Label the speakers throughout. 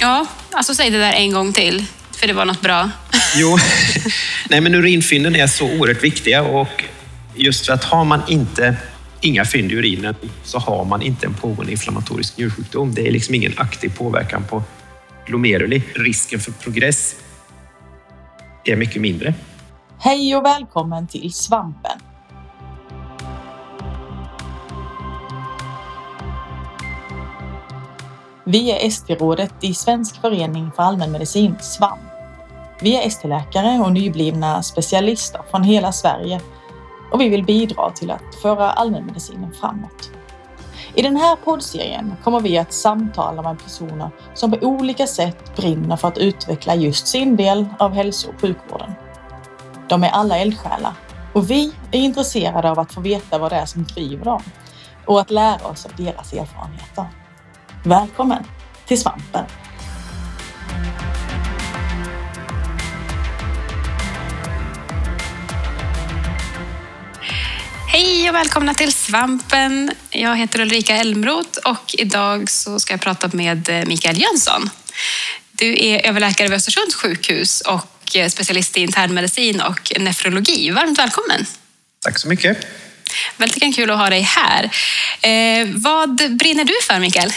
Speaker 1: Ja, alltså säg det där en gång till, för det var något bra.
Speaker 2: Jo, nej men urinfynden är så oerhört viktiga och just för att har man inte inga fynd i urinen så har man inte en pågående inflammatorisk njursjukdom. Det är liksom ingen aktiv påverkan på glomeruli. Risken för progress är mycket mindre.
Speaker 3: Hej och välkommen till Svampen. Vi är ST-rådet i Svensk förening för allmänmedicin, SVAM. Vi är ST-läkare och nyblivna specialister från hela Sverige och vi vill bidra till att föra allmänmedicinen framåt. I den här poddserien kommer vi att samtala med personer som på olika sätt brinner för att utveckla just sin del av hälso och sjukvården. De är alla eldsjälar och vi är intresserade av att få veta vad det är som driver dem och att lära oss av deras erfarenheter. Välkommen till Svampen!
Speaker 1: Hej och välkomna till Svampen. Jag heter Ulrika Elmroth och idag så ska jag prata med Mikael Jönsson. Du är överläkare vid Östersunds sjukhus och specialist i internmedicin och nefrologi. Varmt välkommen!
Speaker 2: Tack så mycket!
Speaker 1: Väldigt kul att ha dig här. Eh, vad brinner du för, Mikael?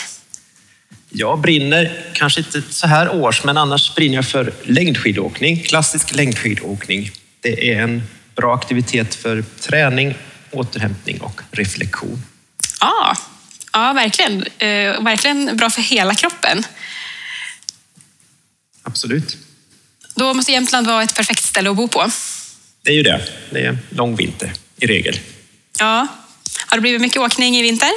Speaker 2: Jag brinner, kanske inte så här års, men annars brinner jag för längdskidåkning, klassisk längdskidåkning. Det är en bra aktivitet för träning, återhämtning och reflektion.
Speaker 1: Ja, ja verkligen. Eh, verkligen bra för hela kroppen.
Speaker 2: Absolut.
Speaker 1: Då måste Jämtland vara ett perfekt ställe att bo på.
Speaker 2: Det är ju det. Det är lång vinter i regel.
Speaker 1: Ja. Har det blivit mycket åkning i vinter?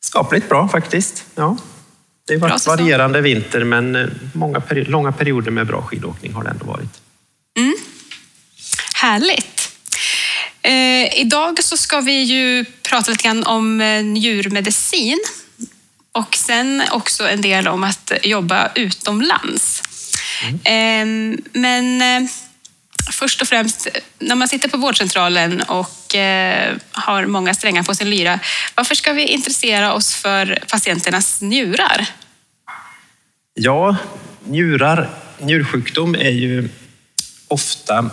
Speaker 2: Skapligt bra faktiskt. Ja. Det har varit varierande vinter, men eh, många peri långa perioder med bra skidåkning har det ändå varit.
Speaker 1: Mm. Härligt. Eh, idag så ska vi ju prata lite grann om eh, njurmedicin och sen också en del om att jobba utomlands. Mm. Eh, men eh, först och främst, när man sitter på vårdcentralen och eh, har många strängar på sin lyra, varför ska vi intressera oss för patienternas njurar?
Speaker 2: Ja, njurar, njursjukdom är ju ofta,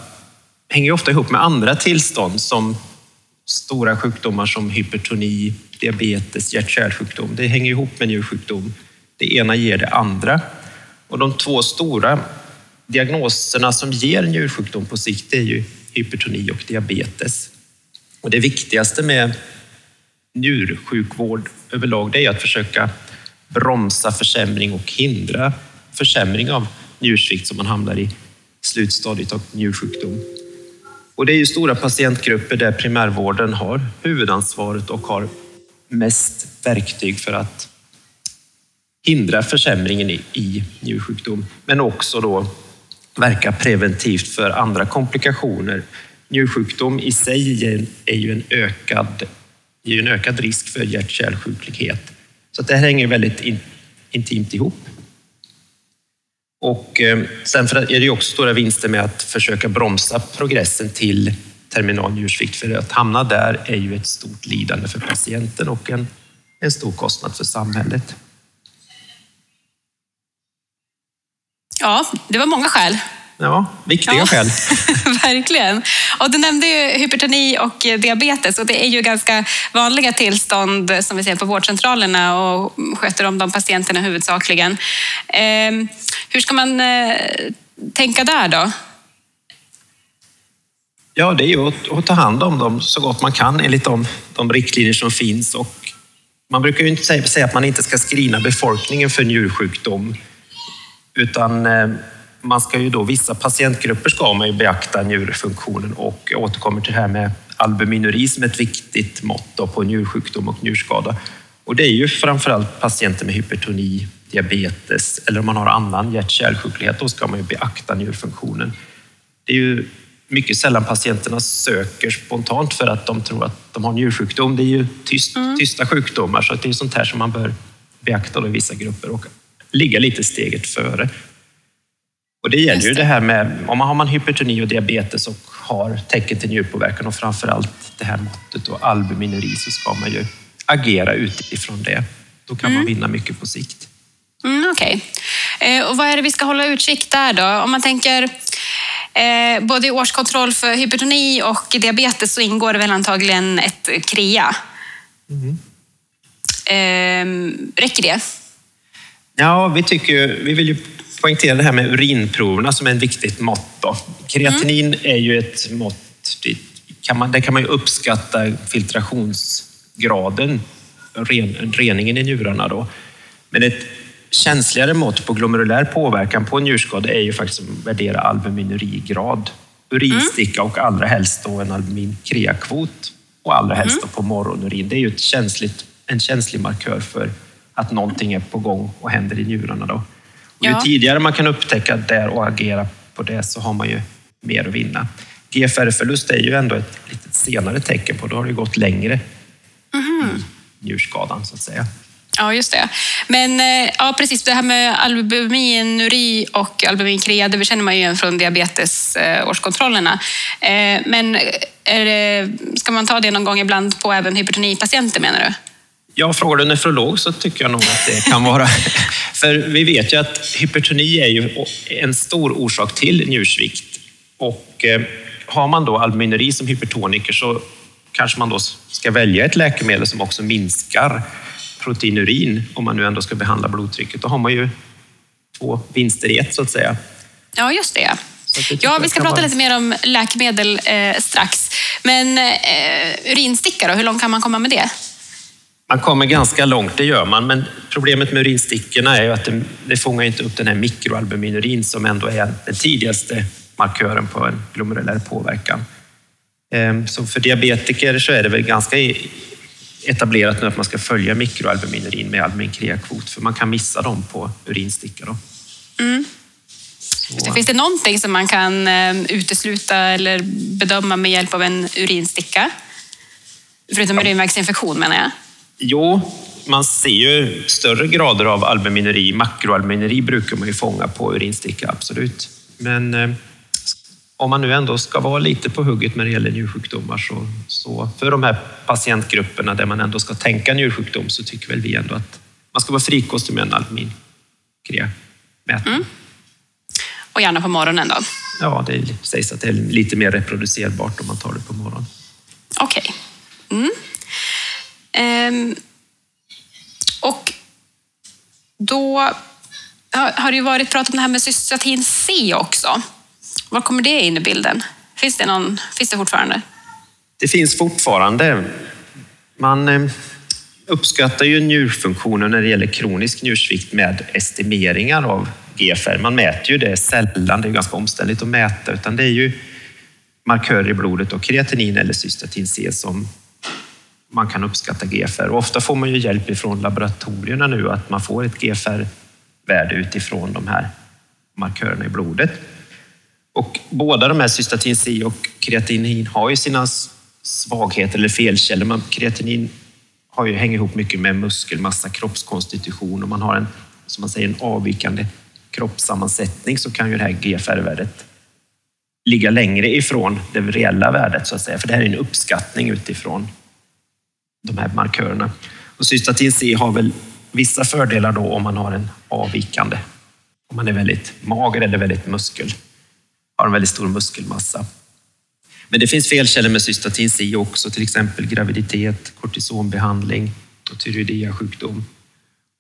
Speaker 2: hänger ofta ihop med andra tillstånd som stora sjukdomar som hypertoni, diabetes, hjärt-kärlsjukdom. Det hänger ihop med njursjukdom. Det ena ger det andra. Och de två stora diagnoserna som ger njursjukdom på sikt är ju hypertoni och diabetes. Och det viktigaste med njursjukvård överlag det är att försöka bromsa försämring och hindra försämring av njursvikt som man hamnar i slutstadiet av njursjukdom. Och det är ju stora patientgrupper där primärvården har huvudansvaret och har mest verktyg för att hindra försämringen i, i njursjukdom, men också då verka preventivt för andra komplikationer. Njursjukdom i sig är ju en ökad, ger en ökad risk för hjärt-kärlsjuklighet. Så det här hänger väldigt in, intimt ihop. Och eh, sen är det ju också stora vinster med att försöka bromsa progressen till terminal njursvikt, för att hamna där är ju ett stort lidande för patienten och en, en stor kostnad för samhället.
Speaker 1: Ja, det var många skäl.
Speaker 2: Ja, viktiga ja, skäl.
Speaker 1: Verkligen. Och du nämnde ju hypertoni och diabetes och det är ju ganska vanliga tillstånd som vi ser på vårdcentralerna och sköter om de patienterna huvudsakligen. Ehm, hur ska man eh, tänka där då?
Speaker 2: Ja, det är ju att, att, ta hand om dem så gott man kan enligt de, de riktlinjer som finns. Och man brukar ju inte säga att man inte ska screena befolkningen för njursjukdom, utan eh, man ska ju då, vissa patientgrupper ska man ju beakta njurfunktionen och jag återkommer till det här med albuminuri som ett viktigt mått på njursjukdom och njurskada. Och det är ju framförallt patienter med hypertoni, diabetes eller om man har annan hjärt-kärlsjuklighet, då ska man ju beakta njurfunktionen. Det är ju mycket sällan patienterna söker spontant för att de tror att de har njursjukdom. Det är ju tyst, mm. tysta sjukdomar, så det är sånt här som man bör beakta i vissa grupper och ligga lite steget före. Och det gäller ju det här med, om man har man hypertoni och diabetes och har tecken till njurpåverkan och framför allt det här måttet och albuminuri så ska man ju agera utifrån det. Då kan mm. man vinna mycket på sikt.
Speaker 1: Mm, Okej. Eh, och vad är det vi ska hålla utkik där då? Om man tänker eh, både i årskontroll för hypertoni och diabetes så ingår det väl antagligen ett KREA. Mm. Eh, räcker det?
Speaker 2: Ja, vi, tycker, vi vill ju poängtera det här med urinproverna som är ett viktigt mått. Då. Kreatinin mm. är ju ett mått, det kan man, där kan man ju uppskatta filtrationsgraden, ren, reningen i njurarna. Då. Men ett känsligare mått på glomerulär påverkan på en njurskada är ju faktiskt att värdera albuminurigrad, urinsticka och allra helst då en albuminkreakvot och allra helst mm. på morgonurin. Det är ju ett känsligt, en känslig markör för att någonting är på gång och händer i njurarna. Då. Och ju ja. tidigare man kan upptäcka det och agera på det så har man ju mer att vinna. GFR-förlust är ju ändå ett lite senare tecken på, då har det gått längre mm. i njurskadan så att säga.
Speaker 1: Ja, just det. Men eh, ja, precis, det här med albuminuri och albuminkrea, det känner man ju igen från diabetesårskontrollerna. Eh, men det, ska man ta det någon gång ibland på även hypertonipatienter menar du?
Speaker 2: Ja, frågar du nefrolog så tycker jag nog att det kan vara... För vi vet ju att hypertoni är ju en stor orsak till njursvikt. Och eh, har man då albuminuri som hypertoniker så kanske man då ska välja ett läkemedel som också minskar proteinurin om man nu ändå ska behandla blodtrycket. Då har man ju två vinster i ett så att säga.
Speaker 1: Ja, just det. Ja, vi ska prata vara... lite mer om läkemedel eh, strax. Men eh, då, hur långt kan man komma med det?
Speaker 2: Man kommer ganska långt, det gör man, men problemet med urinstickorna är ju att det, det fångar inte upp den här mikroalbuminurin som ändå är den tidigaste markören på en glomerulär påverkan. Ehm, så för diabetiker så är det väl ganska etablerat nu att man ska följa mikroalbuminurin med albuminkreakvot, för man kan missa dem på urinsticka. Då. Mm.
Speaker 1: Det, finns det någonting som man kan ehm, utesluta eller bedöma med hjälp av en urinsticka? Förutom urinvägsinfektion menar jag.
Speaker 2: Jo, man ser ju större grader av albuminuri. Makroalbuminuri brukar man ju fånga på urinsticka, absolut. Men eh, om man nu ändå ska vara lite på hugget när det gäller njursjukdomar så, så för de här patientgrupperna där man ändå ska tänka njursjukdom så tycker väl vi ändå att man ska vara frikostig med en albuminkrea-mätning. Mm.
Speaker 1: Och gärna på morgonen då?
Speaker 2: Ja, det sägs att det är lite mer reproducerbart om man tar det på morgonen.
Speaker 1: Okej. Okay. Mm. Ehm, och då har det ju varit prat om det här med cystatin C också. Var kommer det in i bilden? Finns det, någon, finns det fortfarande?
Speaker 2: Det finns fortfarande. Man ehm, uppskattar ju njurfunktionen när det gäller kronisk njursvikt med estimeringar av GFR. Man mäter ju det sällan, det är ganska omständigt att mäta, utan det är ju markörer i blodet och kreatinin eller cystatin C som man kan uppskatta GFR. Och ofta får man ju hjälp ifrån laboratorierna nu att man får ett GFR-värde utifrån de här markörerna i blodet. Och båda de här cystatin C och kreatinin har ju sina svagheter eller felkällor. Man, kreatinin har ju, hänger ihop mycket med muskelmassa, kroppskonstitution och man har en, som man säger, en avvikande kroppssammansättning så kan ju det här GFR-värdet ligga längre ifrån det reella värdet så att säga. För det här är en uppskattning utifrån de här markörerna. Och cystatin C har väl vissa fördelar då om man har en avvikande. Om man är väldigt mager eller väldigt muskel har en väldigt stor muskelmassa. Men det finns felkällor med cystatin C också, till exempel graviditet, kortisonbehandling och tyreoidiasjukdom.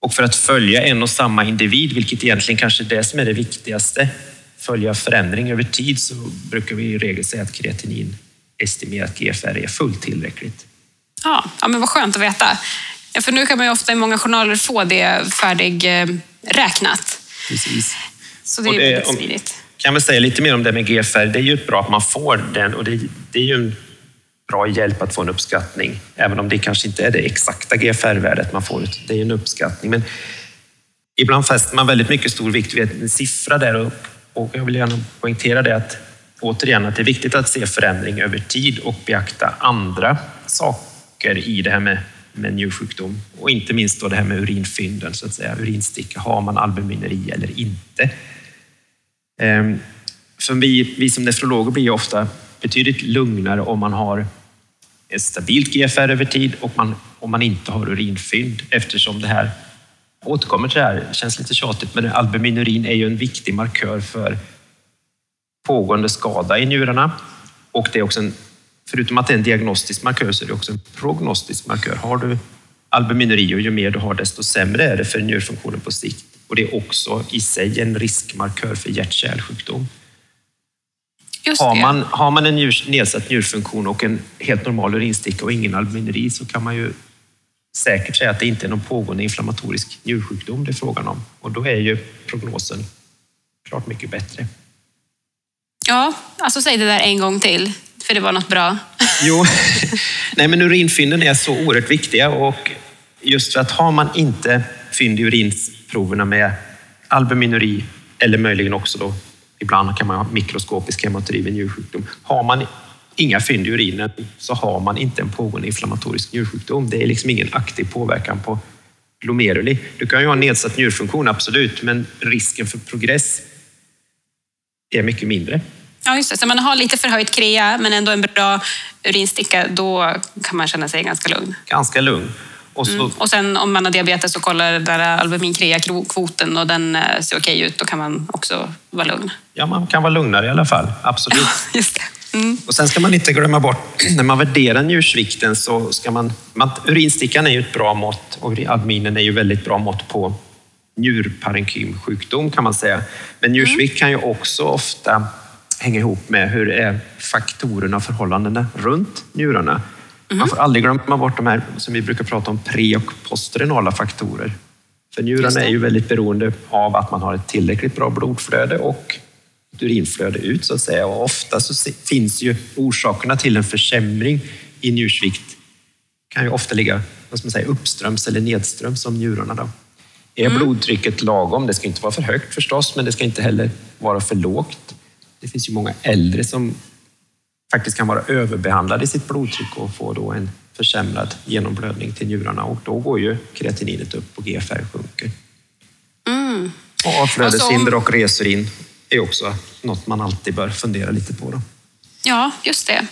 Speaker 2: Och för att följa en och samma individ, vilket egentligen kanske är det som är det viktigaste, följa förändring över tid så brukar vi i regel säga att kreatinin estimerat GFR är fullt tillräckligt.
Speaker 1: Ja, ja men vad skönt att veta. För nu kan man ju ofta i många journaler få det färdigräknat.
Speaker 2: Precis.
Speaker 1: Så det är det, väldigt smidigt
Speaker 2: kan väl säga lite mer om det med GFR. Det är ju bra att man får den och det, det är ju en bra hjälp att få en uppskattning, även om det kanske inte är det exakta GFR-värdet man får. Det är ju en uppskattning. Men ibland fäster man väldigt mycket stor vikt vid en siffra där och, och jag vill gärna poängtera det att återigen att det är viktigt att se förändring över tid och beakta andra saker i det här med, med njursjukdom och inte minst då det här med urinfynden, så att säga, urinsticka. Har man albumineri eller inte? Ehm, för vi, vi som nefrologer blir ofta betydligt lugnare om man har ett stabilt GFR över tid och man, om man inte har urinfynd eftersom det här återkommer till det här, känns lite tjatigt, men albuminurin är ju en viktig markör för pågående skada i njurarna. Och det är också en, förutom att det är en diagnostisk markör så är det också en prognostisk markör. Har du albuminuri och ju mer du har desto sämre är det för njurfunktionen på sikt. Och det är också i sig en riskmarkör för hjärt-kärlsjukdom. Har man, har man en njur, nedsatt njurfunktion och en helt normal urinsticka och ingen albuminuri så kan man ju säkert säga att det inte är någon pågående inflammatorisk njursjukdom det är frågan om. Och då är ju prognosen klart mycket bättre.
Speaker 1: Ja, alltså säg det där en gång till, för det var något bra.
Speaker 2: Jo, nej men urinfynden är så oerhört viktiga och just för att har man inte fynd i urinproverna med albuminuri eller möjligen också då ibland kan man ha mikroskopisk hematuri njursjukdom. Har man inga fynd i urinen så har man inte en pågående inflammatorisk njursjukdom. Det är liksom ingen aktiv påverkan på glomeruli. Du kan ju ha nedsatt njurfunktion, absolut, men risken för progress är mycket mindre.
Speaker 1: Ja, just det. Så man har lite förhöjt krea men ändå en bra urinsticka, då kan man känna sig ganska lugn.
Speaker 2: Ganska lugn.
Speaker 1: Och, så... mm. och sen om man har diabetes och kollar där albumin-krea-kvoten och den eh, ser okej ut, då kan man också vara lugn.
Speaker 2: Ja, man kan vara lugnare i alla fall. Absolut.
Speaker 1: just det. Mm.
Speaker 2: Och sen ska man inte glömma bort, när man värderar njursvikten så ska man... man urinstickan är ju ett bra mått och albuminen är ju väldigt bra mått på njurparenkymsjukdom kan man säga. Men njursvikt mm. kan ju också ofta hänga ihop med hur är faktorerna och förhållandena runt njurarna. Mm. Man får aldrig glömma bort de här som vi brukar prata om, pre och postrenala faktorer. För njurarna är ju väldigt beroende av att man har ett tillräckligt bra blodflöde och urinflöde ut så att säga. Och ofta så finns ju orsakerna till en försämring i njursvikt kan ju ofta ligga vad man säga, uppströms eller nedströms om njurarna. Då. Är mm. blodtrycket lagom? Det ska inte vara för högt förstås, men det ska inte heller vara för lågt. Det finns ju många äldre som faktiskt kan vara överbehandlade i sitt blodtryck och få då en försämrad genomblödning till njurarna och då går ju kreatininet upp och GFR sjunker. Mm. Och avflödeshinder och resurin är också något man alltid bör fundera lite på. Då.
Speaker 1: Ja, just det.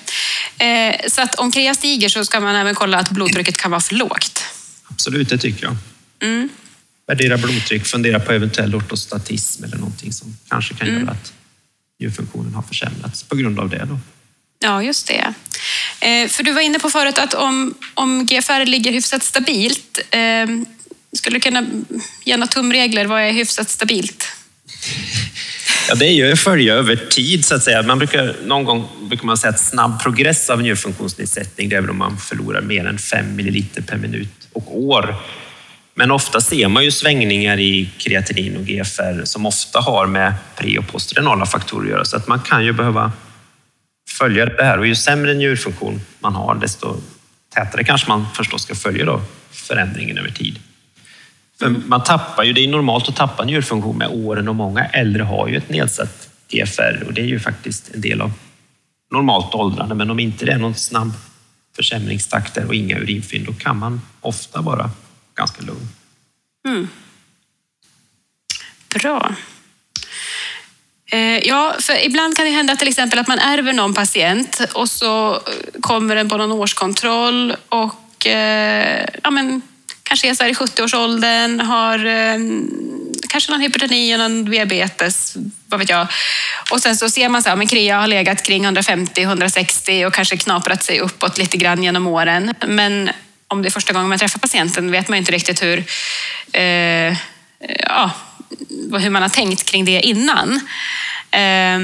Speaker 1: Eh, så att om krea stiger så ska man även kolla att blodtrycket kan vara för lågt?
Speaker 2: Absolut, det tycker jag. Mm. Värdera blodtryck, fundera på eventuell ortostatism eller någonting som kanske kan mm. göra att njurfunktionen har försämrats på grund av det. Då.
Speaker 1: Ja, just det. Eh, för du var inne på förut att om, om GFR ligger hyfsat stabilt, eh, skulle du kunna ge några tumregler? Vad är hyfsat stabilt?
Speaker 2: Ja, det är ju att följa över tid så att säga. Man brukar, någon gång brukar man säga att snabb progress av njurfunktionsnedsättning, det är väl om man förlorar mer än 5 milliliter per minut och år. Men ofta ser man ju svängningar i kreatinin och GFR som ofta har med pre och postrenala faktorer att göra, så att man kan ju behöva följa det här. Och ju sämre njurfunktion man har, desto tätare kanske man förstås ska följa då förändringen över tid. För man tappar ju, det är normalt att tappa njurfunktion med åren och många äldre har ju ett nedsatt GFR och det är ju faktiskt en del av normalt åldrande. Men om inte det är någon snabb försämringstakt och inga urinfynd, då kan man ofta vara ganska lugn. Mm.
Speaker 1: Bra. Eh, ja, för ibland kan det hända till exempel att man ärver någon patient och så kommer den på någon årskontroll och eh, ja, men, kanske är så i 70-årsåldern, har eh, kanske någon hypertoni och någon diabetes, vad vet jag. Och sen så ser man så här, men Krea har legat kring 150-160 och kanske knaprat sig uppåt lite grann genom åren. Men om det är första gången man träffar patienten vet man inte riktigt hur, eh, ja, hur man har tänkt kring det innan. Eh,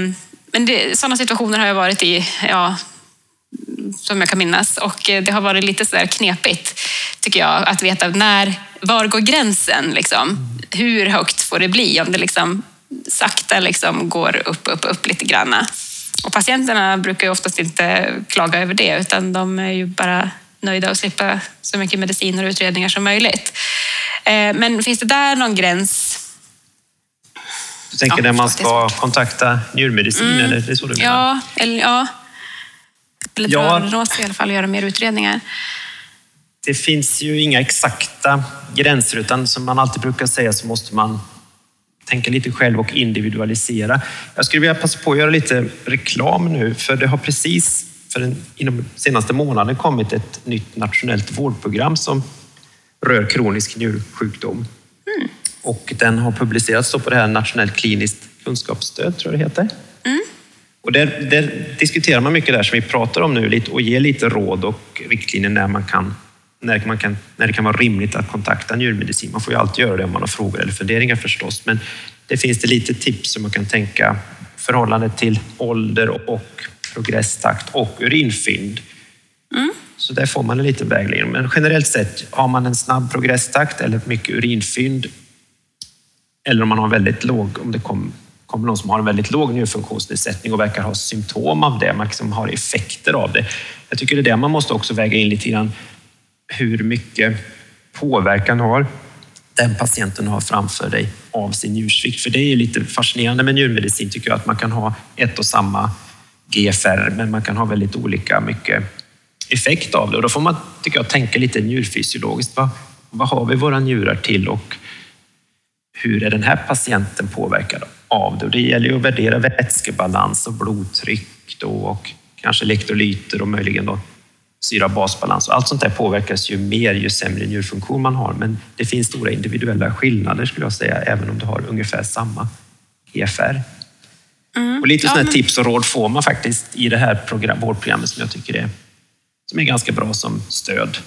Speaker 1: men det, sådana situationer har jag varit i, ja, som jag kan minnas. Och eh, det har varit lite sådär knepigt, tycker jag, att veta när, var går gränsen? Liksom? Hur högt får det bli? Om det liksom sakta liksom går upp, upp, upp lite grann. Och patienterna brukar ju oftast inte klaga över det, utan de är ju bara nöjda att slippa så mycket mediciner och utredningar som möjligt. Eh, men finns det där någon gräns?
Speaker 2: Du tänker ja, när man ska kontakta njurmedicin? Mm. Eller det är så du
Speaker 1: menar? Ja, eller, ja. eller ja. dra i alla fall göra mer utredningar.
Speaker 2: Det finns ju inga exakta gränser utan som man alltid brukar säga så måste man tänka lite själv och individualisera. Jag skulle vilja passa på att göra lite reklam nu för det har precis för den, inom senaste månaden kommit ett nytt nationellt vårdprogram som rör kronisk njursjukdom. Mm. Och den har publicerats på det här Nationellt kliniskt kunskapsstöd, tror jag det heter. Mm. Och där, där, diskuterar man mycket där som vi pratar om nu lite och ger lite råd och riktlinjer när man kan när, man kan, när det kan vara rimligt att kontakta njurmedicin. Man får ju alltid göra det om man har frågor eller funderingar förstås, men det finns det lite tips som man kan tänka förhållande till ålder och progresstakt och urinfynd. Mm. Så där får man en liten vägledning. Men generellt sett, har man en snabb progresstakt eller mycket urinfynd eller om man har väldigt låg, om det kommer kom någon som har en väldigt låg njurfunktionsnedsättning och verkar ha symptom av det, man liksom har effekter av det. Jag tycker det är det man måste också väga in lite grann, hur mycket påverkan har den patienten har framför dig av sin njursvikt. För det är lite fascinerande med njurmedicin tycker jag, att man kan ha ett och samma GFR, men man kan ha väldigt olika mycket effekt av det. Och då får man, tycker jag, tänka lite njurfysiologiskt. Vad, vad har vi våra njurar till och hur är den här patienten påverkad av det? Och det gäller ju att värdera vätskebalans och blodtryck då, och kanske elektrolyter och möjligen då syra-basbalans. Allt sånt där påverkas ju mer ju sämre njurfunktion man har, men det finns stora individuella skillnader skulle jag säga, även om du har ungefär samma GFR. Mm. Och lite sådana men... tips och råd får man faktiskt i det här program, vårdprogrammet som jag tycker är, som är ganska bra som stöd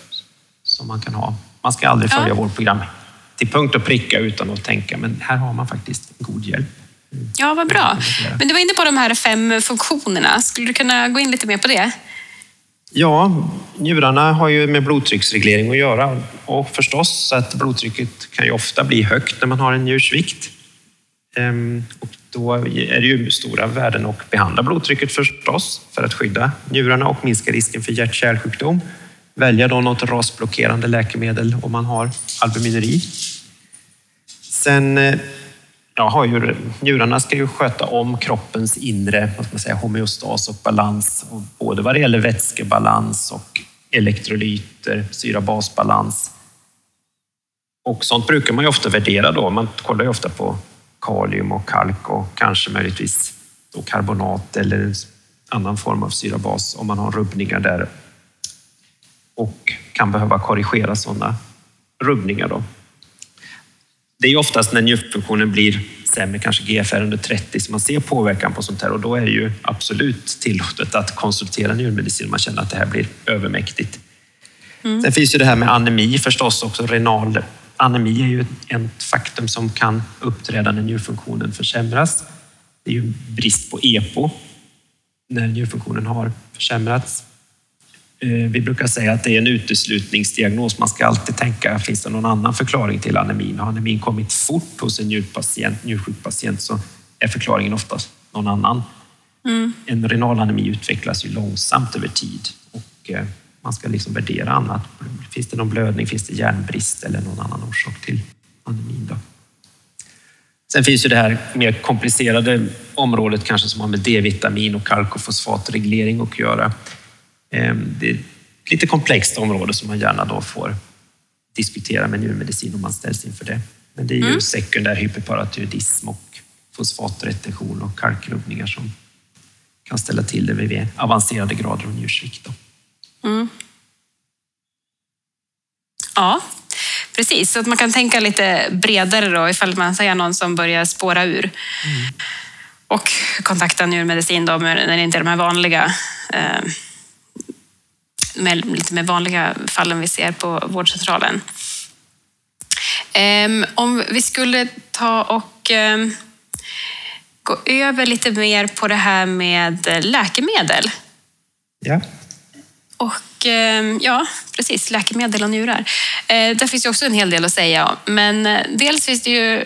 Speaker 2: som man kan ha. Man ska aldrig följa ja. vårdprogram till punkt och pricka utan att tänka, men här har man faktiskt god hjälp.
Speaker 1: Ja, vad bra. Men du var inne på de här fem funktionerna. Skulle du kunna gå in lite mer på det?
Speaker 2: Ja, njurarna har ju med blodtrycksreglering att göra och förstås att blodtrycket kan ju ofta bli högt när man har en njursvikt. Ehm, och då är det ju stora värden att behandla blodtrycket förstås för att skydda njurarna och minska risken för hjärt-kärlsjukdom. Välja då något rasblockerande läkemedel om man har albumineri. Sen eh, ja, har ju, njurarna ska ju sköta om kroppens inre vad ska man säga, homeostas och balans, och både vad det gäller vätskebalans och elektrolyter, syra-basbalans. Och sånt brukar man ju ofta värdera då. Man kollar ju ofta på kalium och kalk och kanske möjligtvis då karbonat eller en annan form av syrabas om man har rubbningar där och kan behöva korrigera sådana rubbningar. Då. Det är oftast när njurfunktionen blir sämre, kanske GFR under 30, som man ser påverkan på sånt här och då är det ju absolut tillåtet att konsultera njurmedicin om man känner att det här blir övermäktigt. Mm. Sen finns ju det här med anemi förstås också. Renal anemi är ju ett faktum som kan uppträda när njurfunktionen försämras. Det är ju brist på EPO när njurfunktionen har försämrats. Eh, vi brukar säga att det är en uteslutningsdiagnos. Man ska alltid tänka, finns det någon annan förklaring till anemin? Har anemin kommit fort hos en njurpatient, njursjuk patient så är förklaringen oftast någon annan. Mm. En renal anemi utvecklas ju långsamt över tid och eh, man ska liksom värdera annat. Finns det någon blödning? Finns det järnbrist eller någon annan orsak till anemin? Då? Sen finns ju det här mer komplicerade området kanske som har med D-vitamin och kalk och fosfatreglering att göra. Ehm, det är ett lite komplext område som man gärna då får diskutera med njurmedicin om man ställs inför det. Men det är ju mm. sekundär hyperparathyroidism och fosfatretention och kalkrubbningar som kan ställa till det vid avancerade grader av njursvikt. Mm.
Speaker 1: Ja, precis. Så att man kan tänka lite bredare då ifall man säger någon som börjar spåra ur. Mm. Och kontakta njurmedicin då när det inte är de här vanliga eh, med, lite mer vanliga fallen vi ser på vårdcentralen. Um, om vi skulle ta och um, gå över lite mer på det här med läkemedel.
Speaker 2: Ja.
Speaker 1: Och um, ja, precis, läkemedel och njurar. Uh, där finns ju också en hel del att säga. Men uh, dels finns det ju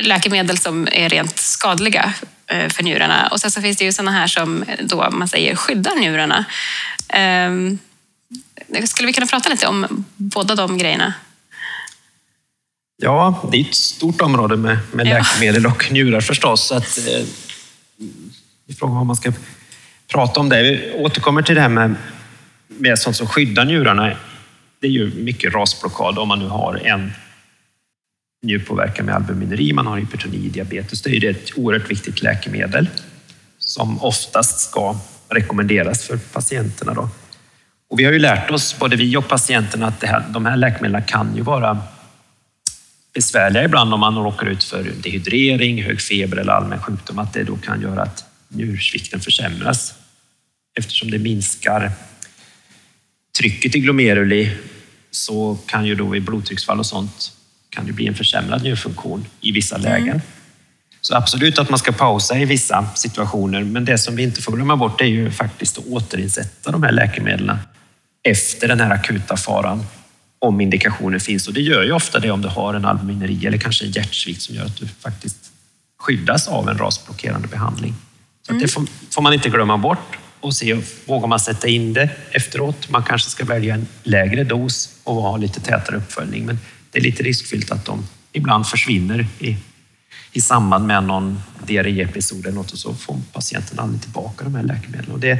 Speaker 1: läkemedel som är rent skadliga uh, för njurarna och sen så finns det ju sådana här som då man säger skyddar njurarna. Um, skulle vi kunna prata lite om båda de grejerna?
Speaker 2: Ja, det är ett stort område med, med ja. läkemedel och njurar förstås. Så att, eh, frågan om man ska prata om det. Vi återkommer till det här med, med sånt som skyddar njurarna. Det är ju mycket rasblockad om man nu har en njurpåverkan med albumineri, man har hypertoni, diabetes. Det är ett oerhört viktigt läkemedel som oftast ska rekommenderas för patienterna. Då. Och vi har ju lärt oss, både vi och patienterna, att här, de här läkemedlen kan ju vara besvärliga ibland om man råkar ut för dehydrering, hög feber eller allmän sjukdom, att det då kan göra att njursvikten försämras eftersom det minskar trycket i glomeruli så kan ju då vid blodtrycksfall och sånt kan det bli en försämrad njurfunktion i vissa mm. lägen. Så absolut att man ska pausa i vissa situationer, men det som vi inte får glömma bort är ju faktiskt att återinsätta de här läkemedlen efter den här akuta faran om indikationer finns. Och det gör ju ofta det om du har en albumineri eller kanske en hjärtsvikt som gör att du faktiskt skyddas av en rasblockerande behandling. Så mm. det får, får, man inte glömma bort och se, vågar man sätta in det efteråt? Man kanske ska välja en lägre dos och ha lite tätare uppföljning, men det är lite riskfyllt att de ibland försvinner i, i samband med någon diarréepisod eller något och så får patienten aldrig tillbaka de här läkemedlen. Och det,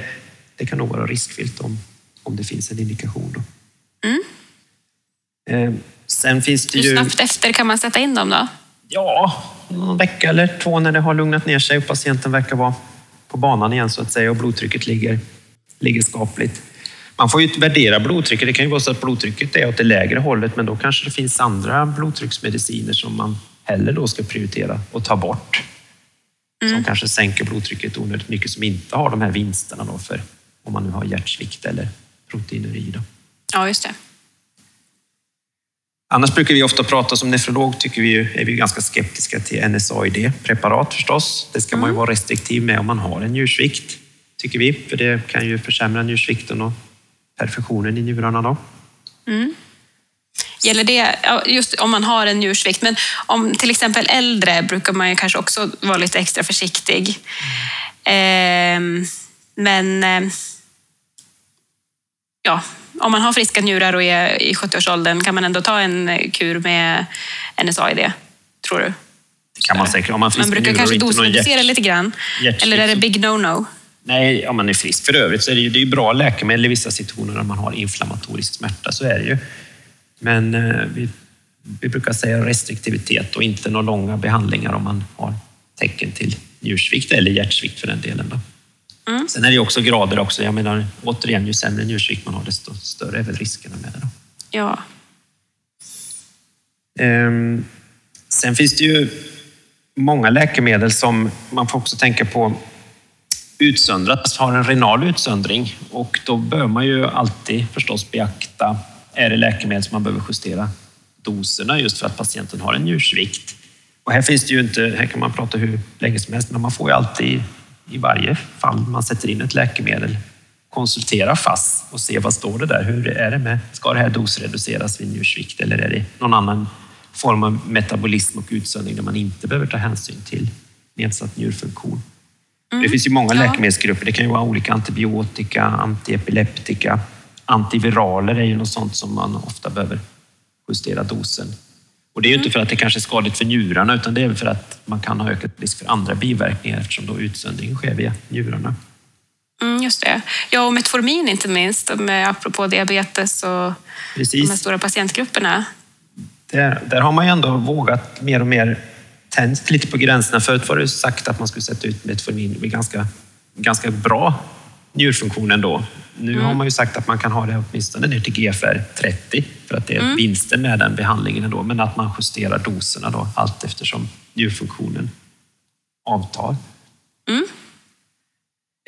Speaker 2: det kan nog vara riskfyllt om, om det finns en indikation. Då. Mm.
Speaker 1: Eh, sen finns det ju... Hur snabbt efter kan man sätta in dem då?
Speaker 2: Ja, någon vecka eller två när det har lugnat ner sig och patienten verkar vara på banan igen så att säga och blodtrycket ligger, ligger skapligt. Man får ju värdera blodtrycket. Det kan ju vara så att blodtrycket är åt det lägre hållet men då kanske det finns andra blodtrycksmediciner som man hellre då ska prioritera och ta bort. Mm. Som kanske sänker blodtrycket onödigt mycket som inte har de här vinsterna då för om man nu har hjärtsvikt eller proteinuri. Då.
Speaker 1: Ja, just det.
Speaker 2: Annars brukar vi ofta prata som nefrolog, tycker vi, är vi ganska skeptiska till NSAID-preparat förstås. Det ska man ju mm. vara restriktiv med om man har en njursvikt, tycker vi, för det kan ju försämra njursvikten och perfusionen i njurarna. Då. Mm.
Speaker 1: Gäller det just om man har en njursvikt? Men om till exempel äldre brukar man ju kanske också vara lite extra försiktig. Mm. Eh, men eh, ja, om man har friska njurar och är i 70-årsåldern, kan man ändå ta en kur med NSAID, tror du?
Speaker 2: Det kan man säkert. Om man,
Speaker 1: man brukar kanske dosreducera lite grann. Eller är det big no-no?
Speaker 2: Nej, om man är frisk. För övrigt så är det ju, det är bra läkemedel i vissa situationer när man har inflammatorisk smärta, så är det ju. Men eh, vi, vi brukar säga restriktivitet och inte några långa behandlingar om man har tecken till njursvikt eller hjärtsvikt för den delen. Då. Mm. Sen är det också grader också. Jag menar, återigen, ju sämre njursvikt man har, desto större är väl riskerna med det. Då.
Speaker 1: Ja.
Speaker 2: Ehm, sen finns det ju många läkemedel som man får också tänka på utsöndrat, har en renal utsöndring och då bör man ju alltid förstås beakta, är det läkemedel som man behöver justera doserna just för att patienten har en njursvikt? Och här finns det ju inte, här kan man prata hur länge som helst, men man får ju alltid i varje fall man sätter in ett läkemedel konsultera FASS och se vad står det där. Hur är det med, ska det här dosreduceras vid njursvikt eller är det någon annan form av metabolism och utsöndring där man inte behöver ta hänsyn till nedsatt njurfunktion? Mm. Det finns ju många ja. läkemedelsgrupper. Det kan ju vara olika antibiotika, antiepileptika, antiviraler är ju något sånt som man ofta behöver justera dosen. Och det är ju inte för att det kanske är skadligt för njurarna utan det är för att man kan ha ökat risk för andra biverkningar eftersom då utsöndringen sker via njurarna.
Speaker 1: Mm, just det. Ja, och Metformin inte minst, med, apropå diabetes och Precis. de stora patientgrupperna.
Speaker 2: Där, där har man ju ändå vågat mer och mer tänjt lite på gränserna. Förut var det sagt att man skulle sätta ut Metformin med ganska, ganska bra njurfunktion ändå. Nu mm. har man ju sagt att man kan ha det åtminstone ner till GFR 30 för att det är mm. vinsten med den behandlingen ändå, men att man justerar doserna då allt eftersom njurfunktionen avtar. Mm.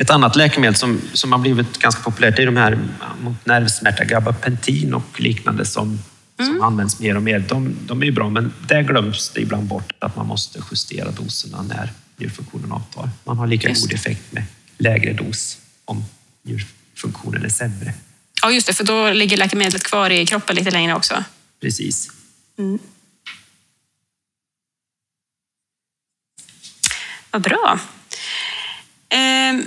Speaker 2: Ett annat läkemedel som, som har blivit ganska populärt är de här mot nervsmärta, gabapentin och liknande som, som mm. används mer och mer. De, de är ju bra, men där glöms det ibland bort att man måste justera doserna när njurfunktionen avtar. Man har lika god effekt med lägre dos om njurfunktionen är sämre.
Speaker 1: Ja, just det, för då ligger läkemedlet kvar i kroppen lite längre också.
Speaker 2: Precis. Mm.
Speaker 1: Vad bra. Eh,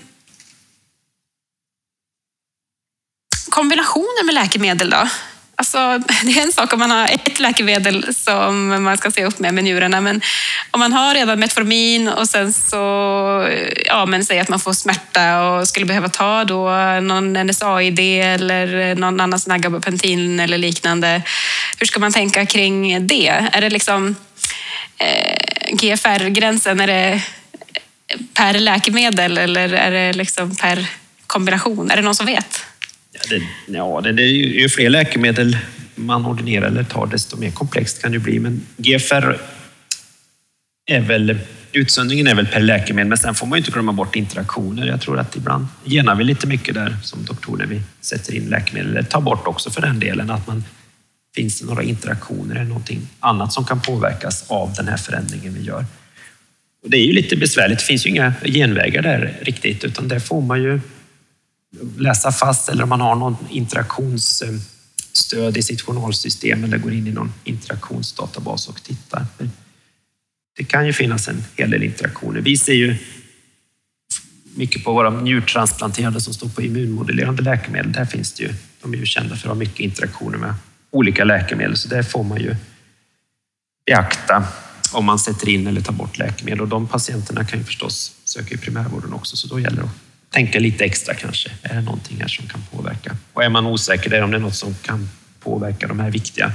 Speaker 1: kombinationer med läkemedel då? Alltså, det är en sak om man har ett läkemedel som man ska se upp med med njurarna, men om man har redan Metformin och sen så, eh, ja men säg att man får smärta och skulle behöva ta då någon NSAID eller någon annan sån här gabapentin eller liknande. Hur ska man tänka kring det? Är det liksom eh, GFR-gränsen, är det per läkemedel eller är det liksom per kombination? Är det någon som vet?
Speaker 2: Ja, det, ja, det, det är ju fler läkemedel man ordinerar eller tar, desto mer komplext kan det bli. Men GFR är väl, utsöndringen är väl per läkemedel, men sen får man ju inte glömma bort interaktioner. Jag tror att ibland genar vi lite mycket där som doktor när vi sätter in läkemedel, eller tar bort också för den delen, att man finns det några interaktioner eller någonting annat som kan påverkas av den här förändringen vi gör. Och det är ju lite besvärligt, det finns ju inga genvägar där riktigt, utan där får man ju läsa fast eller om man har någon interaktionsstöd i sitt journalsystem eller går in i någon interaktionsdatabas och tittar. Det kan ju finnas en hel del interaktioner. Vi ser ju mycket på våra njurtransplanterade som står på immunmodulerande läkemedel. Där finns det ju, de är ju kända för att ha mycket interaktioner med olika läkemedel, så där får man ju beakta om man sätter in eller tar bort läkemedel. Och de patienterna kan ju förstås söka i primärvården också, så då gäller det att tänka lite extra kanske. Är det någonting här som kan påverka? Och är man osäker där om det är något som kan påverka de här viktiga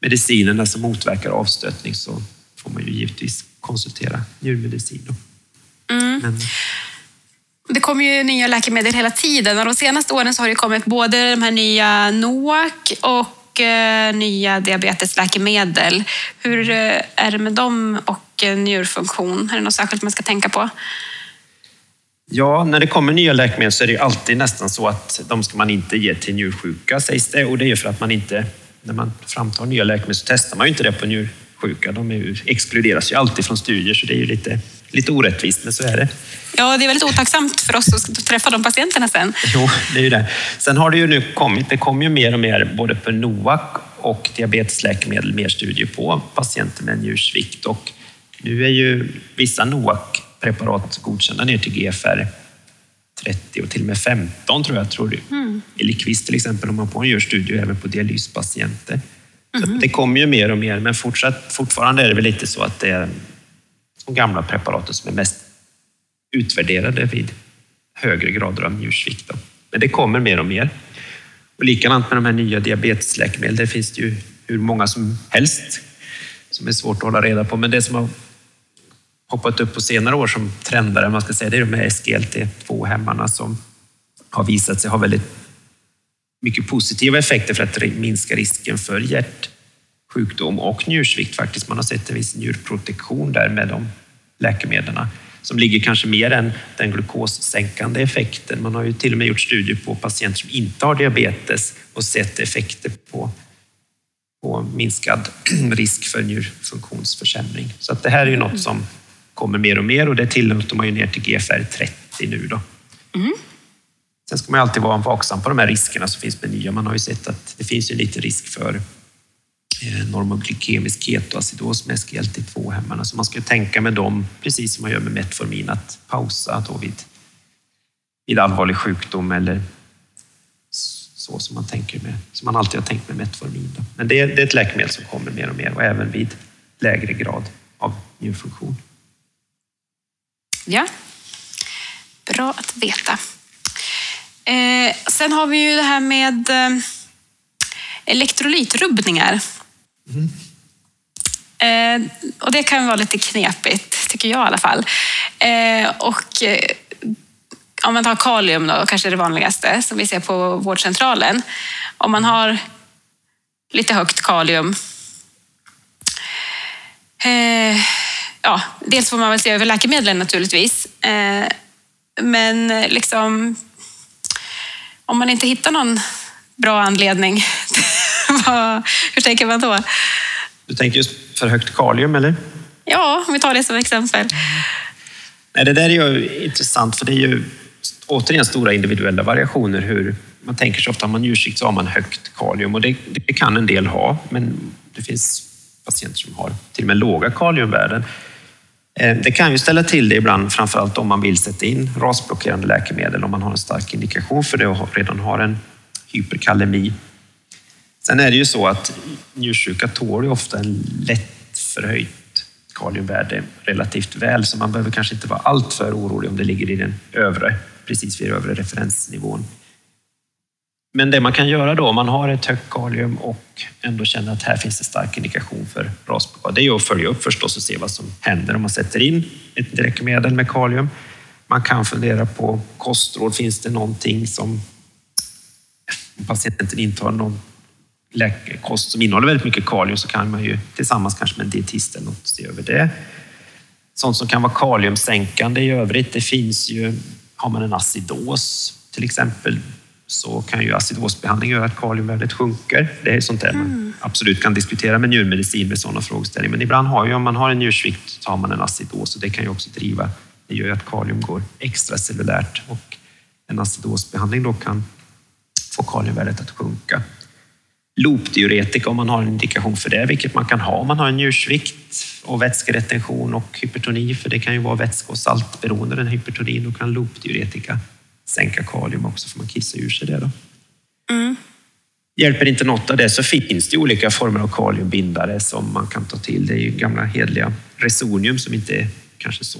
Speaker 2: medicinerna som motverkar avstötning så får man ju givetvis konsultera njurmedicin. Mm. Men...
Speaker 1: Det kommer ju nya läkemedel hela tiden och de senaste åren så har det kommit både de här nya NOAC och eh, nya diabetesläkemedel. Hur eh, är det med dem och eh, njurfunktion? Är det något särskilt man ska tänka på?
Speaker 2: Ja, när det kommer nya läkemedel så är det alltid nästan så att de ska man inte ge till njursjuka sägs det. Och det är för att man inte, när man framtar nya läkemedel så testar man ju inte det på njursjuka. De är, exkluderas ju alltid från studier så det är ju lite, lite orättvist, men så är det.
Speaker 1: Ja, det är väldigt otacksamt för oss att träffa de patienterna sen.
Speaker 2: Jo, det är ju det. Sen har det ju nu kommit, det kommer ju mer och mer både på NOAC och diabetesläkemedel mer studier på patienter med njursvikt och nu är ju vissa NOAC preparat godkända ner till GFR 30 och till och med 15 tror jag. Tror du. Mm. Eliquis till exempel, om man på gör studier även på dialyspatienter. Mm. det kommer ju mer och mer, men fortsatt, fortfarande är det väl lite så att det är de gamla preparaten som är mest utvärderade vid högre grader av njursvikt. Men det kommer mer och mer. Och likadant med de här nya diabetesläkemedel, det finns det ju hur många som helst som är svårt att hålla reda på. Men det som har hoppat upp på senare år som trendare, man ska säga, det är de här SGLT2-hämmarna som har visat sig ha väldigt mycket positiva effekter för att minska risken för hjärtsjukdom och njursvikt faktiskt. Man har sett en viss njurprotektion där med de läkemedlen som ligger kanske mer än den glukossänkande effekten. Man har ju till och med gjort studier på patienter som inte har diabetes och sett effekter på, på minskad risk för njurfunktionsförsämring. Så att det här är ju något som kommer mer och mer och det tillåter man ju ner till GFR 30 nu. Då. Mm. Sen ska man alltid vara vaksam på de här riskerna som finns med nya. Man har ju sett att det finns ju lite risk för eh, normoglykemisk ketoacidos med SGLT2-hämmarna. Så man ska tänka med dem, precis som man gör med Metformin, att pausa då vid, vid allvarlig sjukdom eller så som man, tänker med, som man alltid har tänkt med Metformin. Då. Men det är, det är ett läkemedel som kommer mer och mer och även vid lägre grad av njurfunktion.
Speaker 1: Ja, bra att veta. Eh, sen har vi ju det här med eh, elektrolytrubbningar. Mm. Eh, och det kan vara lite knepigt, tycker jag i alla fall. Eh, och eh, om man tar kalium då, kanske det vanligaste som vi ser på vårdcentralen. Om man har lite högt kalium eh, ja, dels får man väl se över läkemedlen naturligtvis. Eh, men liksom, om man inte hittar någon bra anledning, hur tänker man då?
Speaker 2: Du tänker just för högt kalium, eller?
Speaker 1: Ja, om vi tar det som exempel.
Speaker 2: Nej, det där är ju intressant, för det är ju återigen stora individuella variationer. Hur man tänker sig ofta, om man njursvikt så har man högt kalium och det, det kan en del ha, men det finns patienter som har till och med låga kaliumvärden. Eh, det kan ju ställa till det ibland, framförallt om man vill sätta in rasblockerande läkemedel, om man har en stark indikation för det och redan har en hyperkalemi. Sen är det ju så att njursjuka tål ju ofta en lätt förhöjt kaliumvärde relativt väl, så man behöver kanske inte vara alltför orolig om det ligger i den övre, precis vid övre referensnivån. Men det man kan göra då om man har ett högt kalium och ändå känner att här finns det stark indikation för rasblockad, det är att följa upp förstås och se vad som händer om man sätter in ett läkemedel med kalium. Man kan fundera på kostråd. Finns det någonting som patienten intar någon kost som innehåller väldigt mycket kalium så kan man ju tillsammans kanske med en dietist eller något se över det. Sånt som kan vara kaliumsänkande i övrigt, det finns ju, har man en acidos till exempel, så kan ju acidosbehandling göra att kaliumvärdet sjunker. Det är sånt där man mm. absolut kan diskutera med njurmedicin med sådana frågeställningar. Men ibland har ju, om man har en njursvikt, så har man en acidos och det kan ju också driva, det gör ju att kalium går extracellulärt och en acidosbehandling då kan få kaliumvärdet att sjunka. Loopdiuretika om man har en indikation för det, vilket man kan ha om man har en njursvikt och vätskeretention och hypertoni, för det kan ju vara vätske och saltberoende den hypertonin. Då kan loopdiuretika sänka kalium också, för man kissar ur sig det. Då. Mm. Hjälper inte något av det så finns det olika former av kaliumbindare som man kan ta till. Det är ju gamla hedliga Resonium som inte är kanske så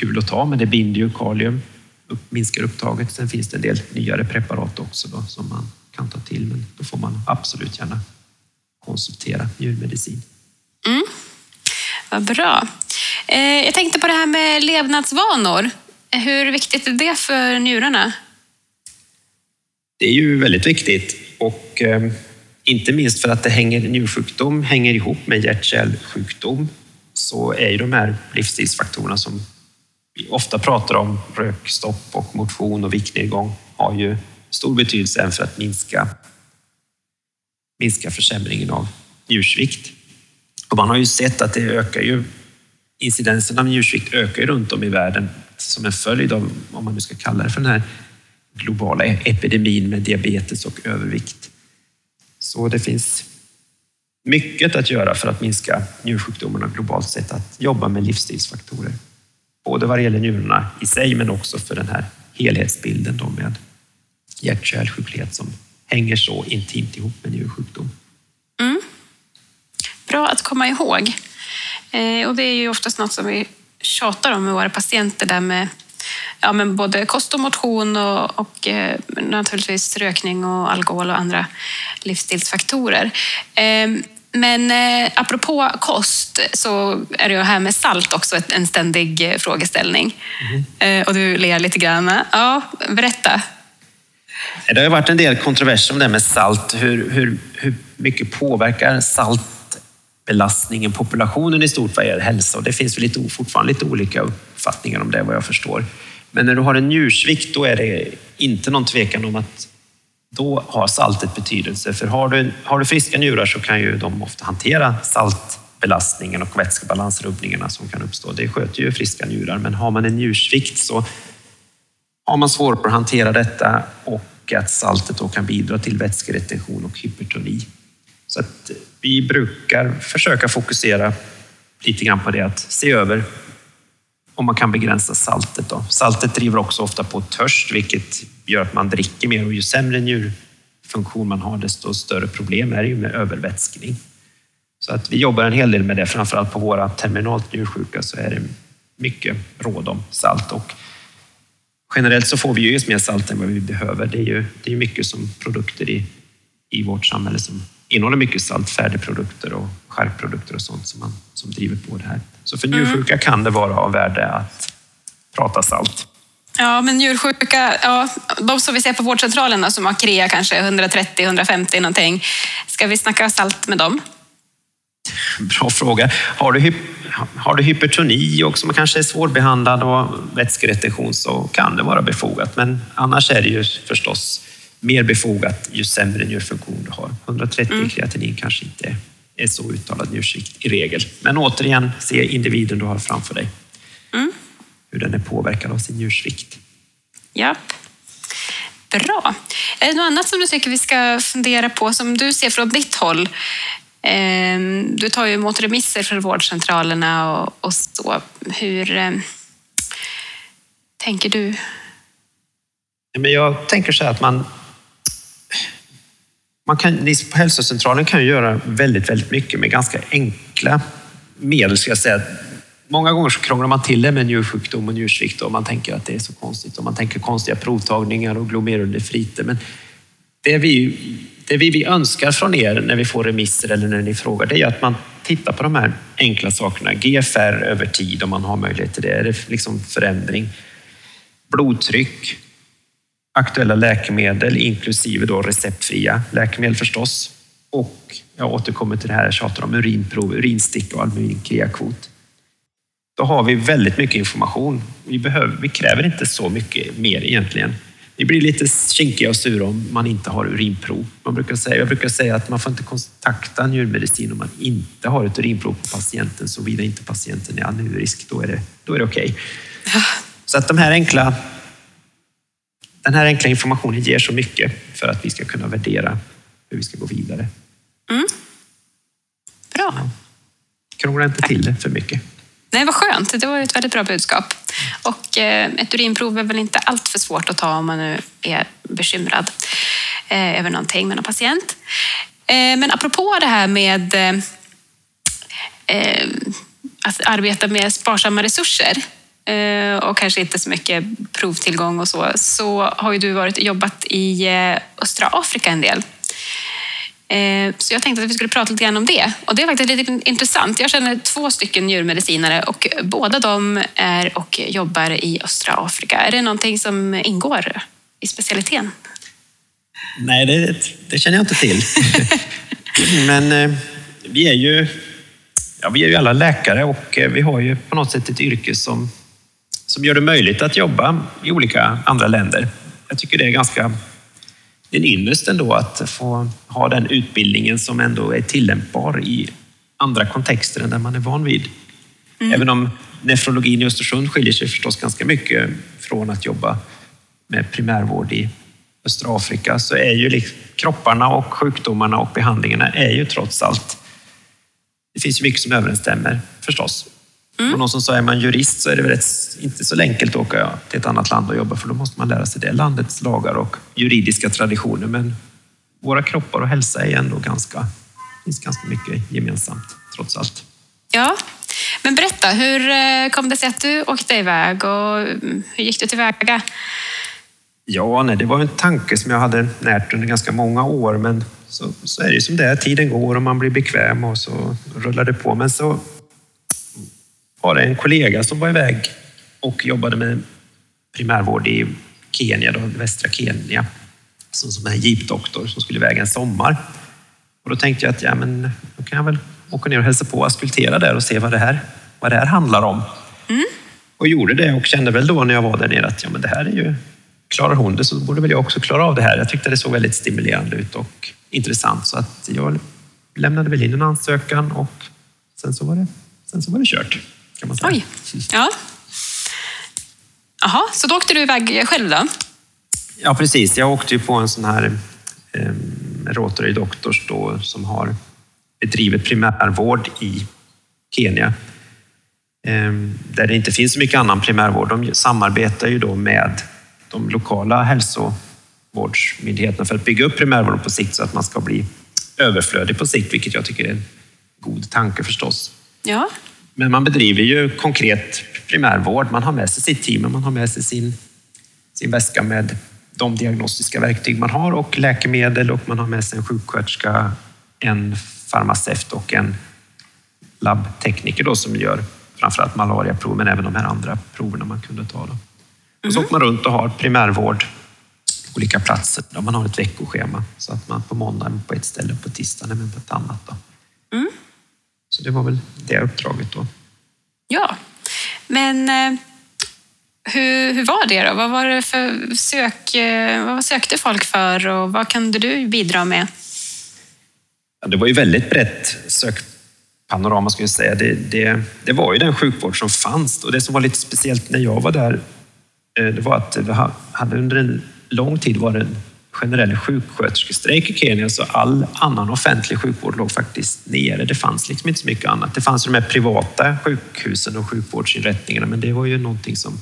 Speaker 2: kul att ta, men det binder ju kalium, upp, minskar upptaget. Sen finns det en del nyare preparat också då, som man kan ta till, men då får man absolut gärna konsultera djurmedicin.
Speaker 1: Mm. Vad bra. Eh, jag tänkte på det här med levnadsvanor. Hur viktigt är det för njurarna?
Speaker 2: Det är ju väldigt viktigt och eh, inte minst för att det hänger, njursjukdom hänger ihop med hjärt-kärlsjukdom så är ju de här livsstilsfaktorerna som vi ofta pratar om, rökstopp och motion och viktnedgång, har ju stor betydelse även för att minska, minska försämringen av njursvikt. Och man har ju sett att det ökar ju, incidensen av njursvikt ökar ju runt om i världen som en följd av, om man nu ska kalla det för den här globala epidemin med diabetes och övervikt. Så det finns mycket att göra för att minska njursjukdomarna globalt sett, att jobba med livsstilsfaktorer. Både vad det gäller njurarna i sig, men också för den här helhetsbilden då med hjärt-kärlsjuklighet som hänger så intimt ihop med njursjukdom. Mm.
Speaker 1: Bra att komma ihåg. Eh, och det är ju oftast något som vi tjatar om med våra patienter, där med ja, men både kost och motion och, och eh, naturligtvis rökning och alkohol och andra livsstilsfaktorer. Eh, men eh, apropå kost så är det här med salt också en ständig frågeställning. Mm. Eh, och du ler lite grann. Ja, berätta.
Speaker 2: Det har varit en del kontroverser om det med salt. Hur, hur, hur mycket påverkar belastningen, populationen i stort vad gäller hälsa? Och det finns väl lite, fortfarande lite olika uppfattningar om det vad jag förstår. Men när du har en njursvikt då är det inte någon tvekan om att då har saltet betydelse. För har du, har du friska njurar så kan ju de ofta hantera saltbelastningen och vätskebalansrubbningarna som kan uppstå. Det sköter ju friska njurar, men har man en njursvikt så har man svårare att hantera detta och att saltet då kan bidra till vätskeretention och hypertoni. Så att vi brukar försöka fokusera lite grann på det, att se över om man kan begränsa saltet. Då. Saltet driver också ofta på törst, vilket gör att man dricker mer och ju sämre njurfunktion man har, desto större problem är det ju med övervätskning. Så att vi jobbar en hel del med det, framförallt på våra terminalt njursjuka så är det mycket råd om salt och generellt så får vi ju mer salt än vad vi behöver. Det är ju det är mycket som produkter i, i vårt samhälle som innehåller mycket salt, färdigprodukter och skärpprodukter och sånt som, man, som driver på det här. Så för njursjuka mm. kan det vara av värde att prata salt.
Speaker 1: Ja, men njursjuka, ja, de som vi ser på vårdcentralerna som har KREA kanske 130-150 någonting. Ska vi snacka salt med dem?
Speaker 2: Bra fråga. Har du, har du hypertoni och som kanske är svårbehandlad och vätskeretention så kan det vara befogat. Men annars är det ju förstås mer befogat ju sämre njurfunktion du har. 130 mm. kreatinin kanske inte är så uttalad njursvikt i regel. Men återigen, se individen du har framför dig. Mm. Hur den är påverkad av sin njursvikt.
Speaker 1: Japp. Bra. Är det något annat som du tycker vi ska fundera på som du ser från ditt håll? Ehm, du tar ju emot remisser från vårdcentralerna och, så. Hur eh, tänker du?
Speaker 2: Jag tänker så här att man man kan, ni på hälsocentralen kan ju göra väldigt, väldigt mycket med ganska enkla medel, ska jag säga. Många gånger så krånglar man till det med njursjukdom och njursvikt och man tänker att det är så konstigt och man tänker konstiga provtagningar och glomerulonefriter. Men det vi, det vi, vi önskar från er när vi får remisser eller när ni frågar, det är att man tittar på de här enkla sakerna. GFR över tid om man har möjlighet till det. Är det liksom förändring? Blodtryck, aktuella läkemedel, inklusive då receptfria läkemedel förstås. och jag återkommer till det här jag tjatar om urinprov, urinstick och albuminkreakvot. Då har vi väldigt mycket information. Vi, behöver, vi kräver inte så mycket mer egentligen. Vi blir lite kinkiga och sura om man inte har urinprov. Man brukar säga, jag brukar säga att man får inte kontakta njurmedicin om man inte har ett urinprov på patienten såvida inte patienten är anurisk. Då är det, då är det okej. Okay. Så att de här enkla, den här enkla informationen ger så mycket för att vi ska kunna värdera hur vi ska gå vidare.
Speaker 1: Mm. Bra. Ja.
Speaker 2: Krångla inte till det för mycket.
Speaker 1: Nej, vad skönt. Det var ett väldigt bra budskap. Och eh, ett urinprov är väl inte allt för svårt att ta om man nu är bekymrad eh, över någonting med någon patient. Eh, men apropå det här med att arbeta med sparsamma resurser och kanske inte så mycket provtillgång och så, så har ju du varit jobbat i östra Afrika en del. Eh, så jag tänkte att vi skulle prata lite grann om det. Och det är faktiskt lite intressant. Jag känner två stycken njurmedicinare och båda de är och jobbar i östra Afrika. Är det någonting som ingår i specialiteten?
Speaker 2: Nej, det, det känner jag inte till. Men eh, vi är ju ja, vi är ju alla läkare och eh, vi har ju på något sätt ett yrke som, som gör det möjligt att jobba i olika andra länder. Jag tycker det är ganska en ynnest ändå att få ha den utbildningen som ändå är tillämpbar i andra kontexter än där man är van vid. Mm. Även om nefrologin i Östersund skiljer sig förstås ganska mycket från att jobba med primärvård i östra Afrika så är ju liksom kropparna och sjukdomarna och behandlingarna är ju trots allt... Det finns ju mycket som överensstämmer förstås. Mm. Och någon som sa, är man jurist så är det väl ett, inte så enkelt att åka till ett annat land och jobba för då måste man lära sig det landets lagar och juridiska traditioner. Men våra kroppar och hälsa är ändå ganska, finns ganska mycket gemensamt trots allt.
Speaker 1: Ja, men berätta, hur eh, kom det sig att du åkte iväg och mm, hur gick du tillväga?
Speaker 2: Ja, nej, det var en tanke som jag hade närt under ganska många år, men så, så är det ju som det är. Tiden går och man blir bekväm och så rullar det på. Men så var det en kollega som var iväg och jobbade med primärvård i Kenya, då, västra Kenya, som, som en jeepdoktor som skulle iväg en sommar. Och då tänkte jag att ja, men, då kan jag väl åka ner och hälsa på och askultera där och se vad det här, vad det här handlar om. Mm. Och gjorde det och kände väl då när jag var där nere att ja, men det här är ju, klarar hon det så borde väl jag också klara av det här. Jag tyckte det såg väldigt stimulerande ut och intressant så att jag lämnade väl in en ansökan och sen så var det, sen så var det kört. Kan man säga.
Speaker 1: Oj. Ja. Jaha, så då åkte du iväg själv då?
Speaker 2: Ja, precis. Jag åkte ju på en sån här eh, Rotary Doctors då, som har bedrivit primärvård i Kenya. Eh, där det inte finns så mycket annan primärvård. De samarbetar ju då med de lokala hälsovårdsmyndigheterna för att bygga upp primärvården på sikt så att man ska bli överflödig på sikt, vilket jag tycker är en god tanke förstås.
Speaker 1: Ja.
Speaker 2: Men man bedriver ju konkret primärvård. Man har med sig sitt team, man har med sig sin, sin väska med de diagnostiska verktyg man har och läkemedel och man har med sig en sjuksköterska, en farmaceut och en labbtekniker då som gör framförallt malariaprov men även de här andra proverna man kunde ta. Då. Och så mhm. åker man runt och har primärvård på olika platser. Då man har ett veckoschema så att man på måndag är på ett ställe och på tisdagen är på ett annat. Då. Mm. Så det var väl det uppdraget då.
Speaker 1: Ja, men eh, hur, hur var det då? Vad var det för sök, eh, vad sökte folk för och vad kunde du bidra med?
Speaker 2: Ja, det var ju väldigt brett sökpanorama skulle jag säga. Det, det, det var ju den sjukvård som fanns och det som var lite speciellt när jag var där, eh, det var att vi hade under en lång tid varit generell sjuksköterskestrejk i Kenya så all annan offentlig sjukvård låg faktiskt nere. Det fanns liksom inte så mycket annat. Det fanns de här privata sjukhusen och sjukvårdsinrättningarna men det var ju någonting som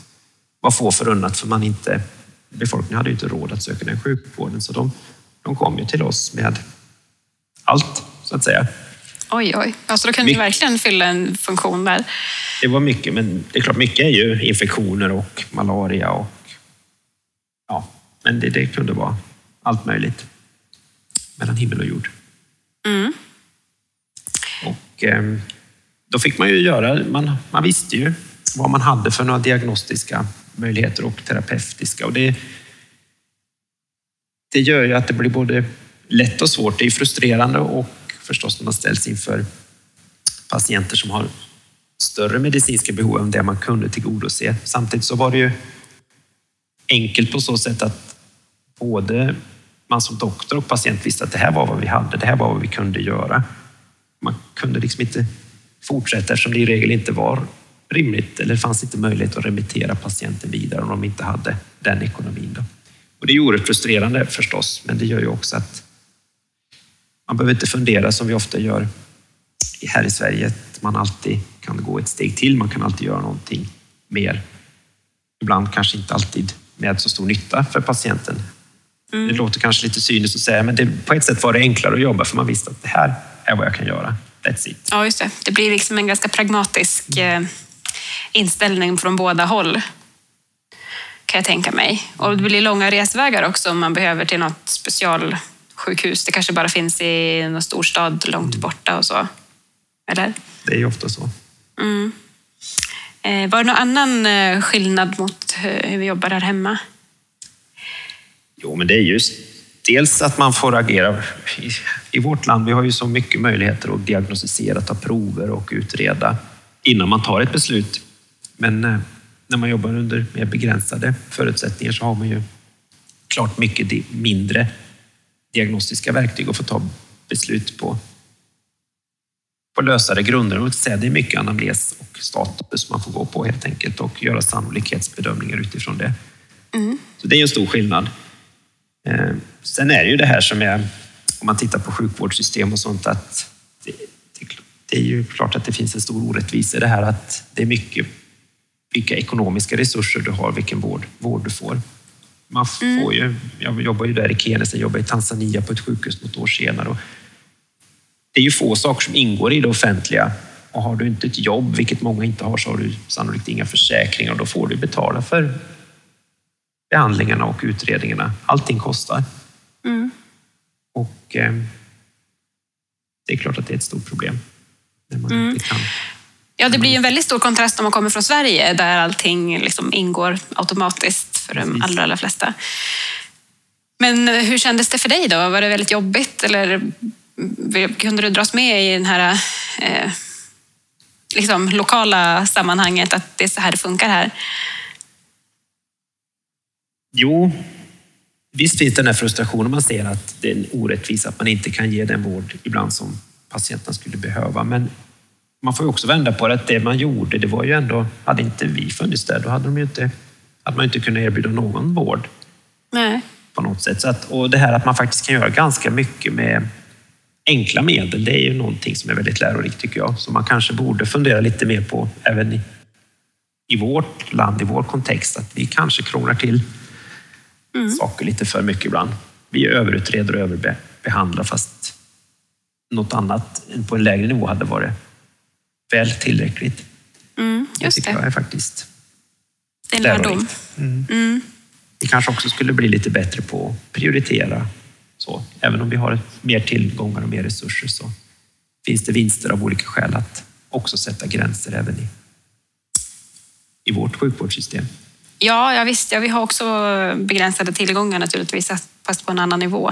Speaker 2: var få förunnat för man inte, befolkningen hade ju inte råd att söka den sjukvården så de, de kom ju till oss med allt så att säga.
Speaker 1: Oj, oj. Alltså då kunde ni verkligen fylla en funktion där.
Speaker 2: Det var mycket, men det är klart, mycket är ju infektioner och malaria och ja, men det, det kunde vara allt möjligt mellan himmel och jord. Mm. Och eh, då fick man ju göra, man, man visste ju vad man hade för några diagnostiska möjligheter och terapeutiska. Och det, det gör ju att det blir både lätt och svårt. Det är frustrerande och förstås när man ställs inför patienter som har större medicinska behov än det man kunde tillgodose. Samtidigt så var det ju enkelt på så sätt att både man som doktor och patient visste att det här var vad vi hade, det här var vad vi kunde göra. Man kunde liksom inte fortsätta eftersom det i regel inte var rimligt eller fanns inte möjlighet att remittera patienten vidare om de inte hade den ekonomin. Då. Och det är oerhört frustrerande förstås, men det gör ju också att man behöver inte fundera som vi ofta gör här i Sverige, att man alltid kan gå ett steg till, man kan alltid göra någonting mer. Ibland kanske inte alltid med så stor nytta för patienten. Mm. Det låter kanske lite cyniskt att säga, men det, på ett sätt var det enklare att jobba för man visste att det här är vad jag kan göra. That's it.
Speaker 1: Ja, just det. Det blir liksom en ganska pragmatisk mm. inställning från båda håll. Kan jag tänka mig. Och det blir långa resvägar också om man behöver till något specialsjukhus. Det kanske bara finns i någon storstad långt mm. borta och så. Eller?
Speaker 2: Det är ju ofta så.
Speaker 1: Mm. Eh, var det någon annan eh, skillnad mot hur vi jobbar här hemma?
Speaker 2: Jo, men det är just dels att man får agera. I, I vårt land vi har ju så mycket möjligheter att diagnostisera, ta prover och utreda innan man tar ett beslut. Men eh, när man jobbar under mer begränsade förutsättningar så har man ju klart mycket mindre diagnostiska verktyg att få ta beslut på på lösare grunder. Och det är mycket anamnes och status man får gå på helt enkelt och göra sannolikhetsbedömningar utifrån det. Mm. Så det är en stor skillnad. Eh, sen är det ju det här som är, om man tittar på sjukvårdssystem och sånt, att det, det är ju klart att det finns en stor orättvisa i det här att det är mycket vilka ekonomiska resurser du har, vilken vård, vård du får. Man mm. får ju, jag jobbar ju där i Kenya, sen jobbar i Tanzania på ett sjukhus något år senare. Det är ju få saker som ingår i det offentliga och har du inte ett jobb, vilket många inte har, så har du sannolikt inga försäkringar och då får du betala för behandlingarna och utredningarna. Allting kostar. Mm. Och eh, det är klart att det är ett stort problem. När man mm. inte kan.
Speaker 1: Ja, det blir en väldigt stor kontrast om man kommer från Sverige där allting liksom ingår automatiskt för de allra, allra flesta. Men hur kändes det för dig då? Var det väldigt jobbigt eller kunde du dras med i den här eh, liksom, lokala sammanhanget, att det är så här det funkar här?
Speaker 2: Jo, visst finns den här frustrationen. Man ser att det är en orättvisa att man inte kan ge den vård ibland som patienten skulle behöva. Men man får ju också vända på det att det man gjorde, det var ju ändå, hade inte vi funnits där, då hade de inte, hade man inte kunnat erbjuda någon vård.
Speaker 1: Nej.
Speaker 2: På något sätt. Så att, och det här att man faktiskt kan göra ganska mycket med enkla medel, det är ju någonting som är väldigt lärorikt tycker jag. Som man kanske borde fundera lite mer på även i, i vårt land, i vår kontext. Att vi kanske krånglar till mm. saker lite för mycket ibland. Vi överutreder och överbehandlar fast något annat på en lägre nivå hade varit väl tillräckligt.
Speaker 1: Mm, just
Speaker 2: det tycker
Speaker 1: det.
Speaker 2: jag är faktiskt
Speaker 1: det är lärdom.
Speaker 2: Mm. Mm. Vi kanske också skulle bli lite bättre på att prioritera så, även om vi har mer tillgångar och mer resurser så finns det vinster av olika skäl att också sätta gränser även i, i vårt sjukvårdssystem.
Speaker 1: Ja, ja visst. Ja, vi har också begränsade tillgångar naturligtvis, fast på en annan nivå.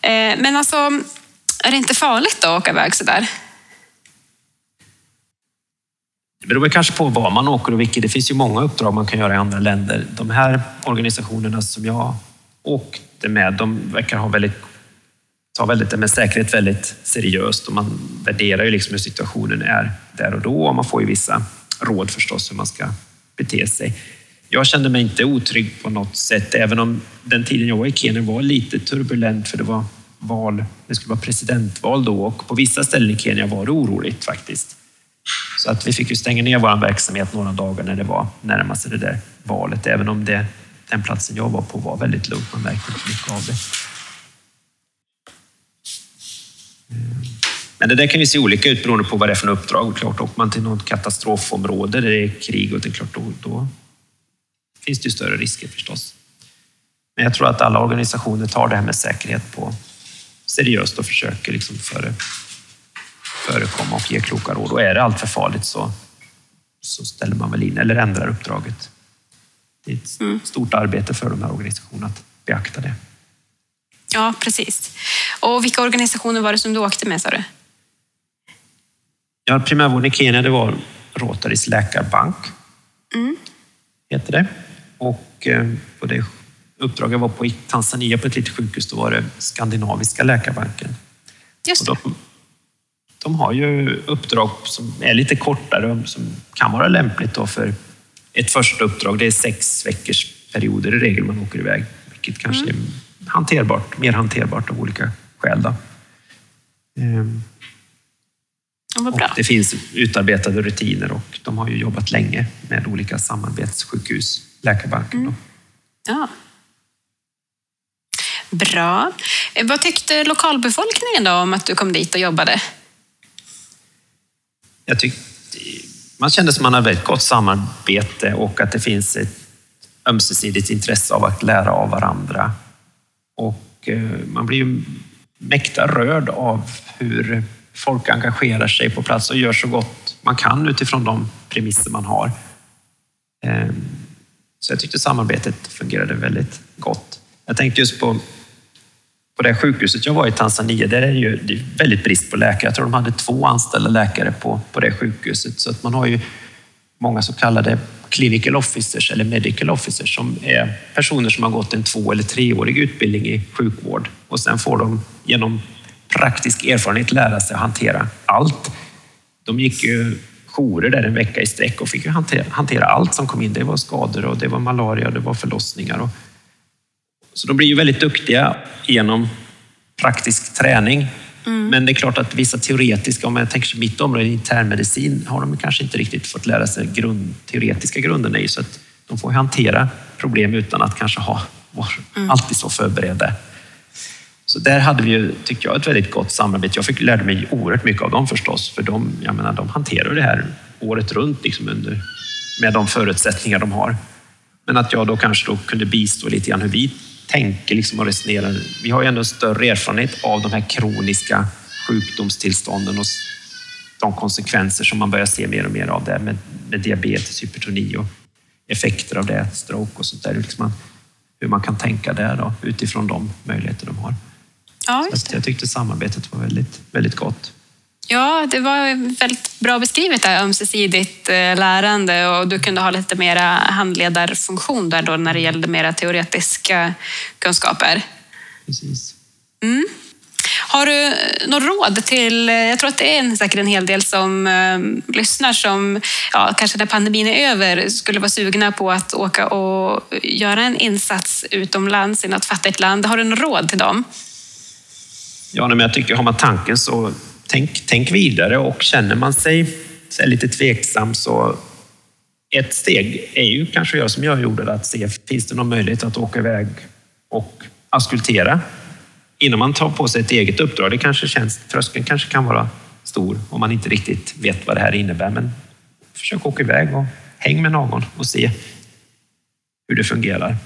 Speaker 1: Eh, men alltså, är det inte farligt då att åka iväg sådär?
Speaker 2: Det beror kanske på var man åker och vilket. Det finns ju många uppdrag man kan göra i andra länder. De här organisationerna som jag åkte med, de verkar ha väldigt, ta väldigt det med säkerhet väldigt seriöst och man värderar ju liksom hur situationen är där och då och man får ju vissa råd förstås hur man ska bete sig. Jag kände mig inte otrygg på något sätt, även om den tiden jag var i Kenya var lite turbulent för det var val, det skulle vara presidentval då och på vissa ställen i Kenya var det oroligt faktiskt. Så att vi fick ju stänga ner vår verksamhet några dagar när det var närmast det där valet, även om det den platsen jag var på var väldigt lugnt. Man märkte inte mycket av det. Men det där kan ju se olika ut beroende på vad det är för uppdrag. Klart, åker man till något katastrofområde där det är krig, och det är klart, då, då finns det ju större risker förstås. Men jag tror att alla organisationer tar det här med säkerhet på seriöst och försöker liksom före, förekomma och ge kloka råd. Och är det allt för farligt så, så ställer man väl in eller ändrar uppdraget. Det är ett mm. stort arbete för de här organisationerna att beakta det.
Speaker 1: Ja, precis. Och vilka organisationer var det som du åkte med sa du?
Speaker 2: Ja, primärvården i Kenya det var Rotarys läkarbank. Mm. Heter det. Och eh, på det uppdrag jag var på i Tanzania på ett litet sjukhus, då var det Skandinaviska läkarbanken.
Speaker 1: Just
Speaker 2: det. De, de, har ju uppdrag som är lite kortare, som kan vara lämpligt då för ett första uppdrag. Det är sex veckors perioder i regel man åker iväg, vilket kanske mm. är hanterbart, mer hanterbart av olika skäl. Då. Ehm.
Speaker 1: Och
Speaker 2: det finns utarbetade rutiner och de har ju jobbat länge med olika samarbetssjukhus, Läkarbanken. Mm.
Speaker 1: Ja. Bra. Eh, vad tyckte lokalbefolkningen då om att du kom dit och jobbade?
Speaker 2: Jag tyckte, man kände som man hade ett gott samarbete och att det finns ett ömsesidigt intresse av att lära av varandra. Och eh, man blir ju mäkta rörd av hur folk engagerar sig på plats och gör så gott man kan utifrån de premisser man har. Så jag tyckte samarbetet fungerade väldigt gott. Jag tänkte just på, på det sjukhuset jag var i Tanzania, där är det ju det är väldigt brist på läkare. Jag tror de hade två anställda läkare på, på det sjukhuset. Så att man har ju många så kallade clinical officers eller medical officers som är personer som har gått en två eller treårig utbildning i sjukvård och sen får de genom praktisk erfarenhet lära sig att hantera allt. De gick ju jourer där en vecka i sträck och fick hantera, hantera allt som kom in. Det var skador och det var malaria och det var förlossningar. Och, så de blir ju väldigt duktiga genom praktisk träning. Mm. Men det är klart att vissa teoretiska, om jag tänker sig mitt område, internmedicin, har de kanske inte riktigt fått lära sig grund, teoretiska grunderna i. Så att de får hantera problem utan att kanske ha var mm. alltid så förberedda. Så där hade vi ju, tycker jag, ett väldigt gott samarbete. Jag fick lärde mig oerhört mycket av dem förstås, för de, jag menar, de hanterar det här året runt liksom under, med de förutsättningar de har. Men att jag då kanske då kunde bistå lite grann hur vi tänker liksom och resonerar. Vi har ju ändå större erfarenhet av de här kroniska sjukdomstillstånden och de konsekvenser som man börjar se mer och mer av det med, med diabetes, hypertoni och effekter av det, stroke och sånt där. Liksom hur man kan tänka där då, utifrån de möjligheter de har.
Speaker 1: Ja,
Speaker 2: det. jag tyckte samarbetet var väldigt, väldigt gott.
Speaker 1: Ja, det var väldigt bra beskrivet där, ömsesidigt eh, lärande och du kunde ha lite mera handledarfunktion där då när det gällde mera teoretiska kunskaper.
Speaker 2: Precis.
Speaker 1: Mm. Har du något råd till, jag tror att det är säkert en hel del som eh, lyssnar som, ja, kanske när pandemin är över, skulle vara sugna på att åka och göra en insats utomlands i något fattigt land. Har du något råd till dem?
Speaker 2: Ja, men jag tycker har man tanken så tänk, tänk vidare och känner man sig, sig lite tveksam så ett steg är ju kanske jag som jag gjorde att se, finns det någon möjlighet att åka iväg och askultera innan man tar på sig ett eget uppdrag. Det kanske känns, tröskeln kanske kan vara stor om man inte riktigt vet vad det här innebär. Men försök åka iväg och häng med någon och se hur det fungerar.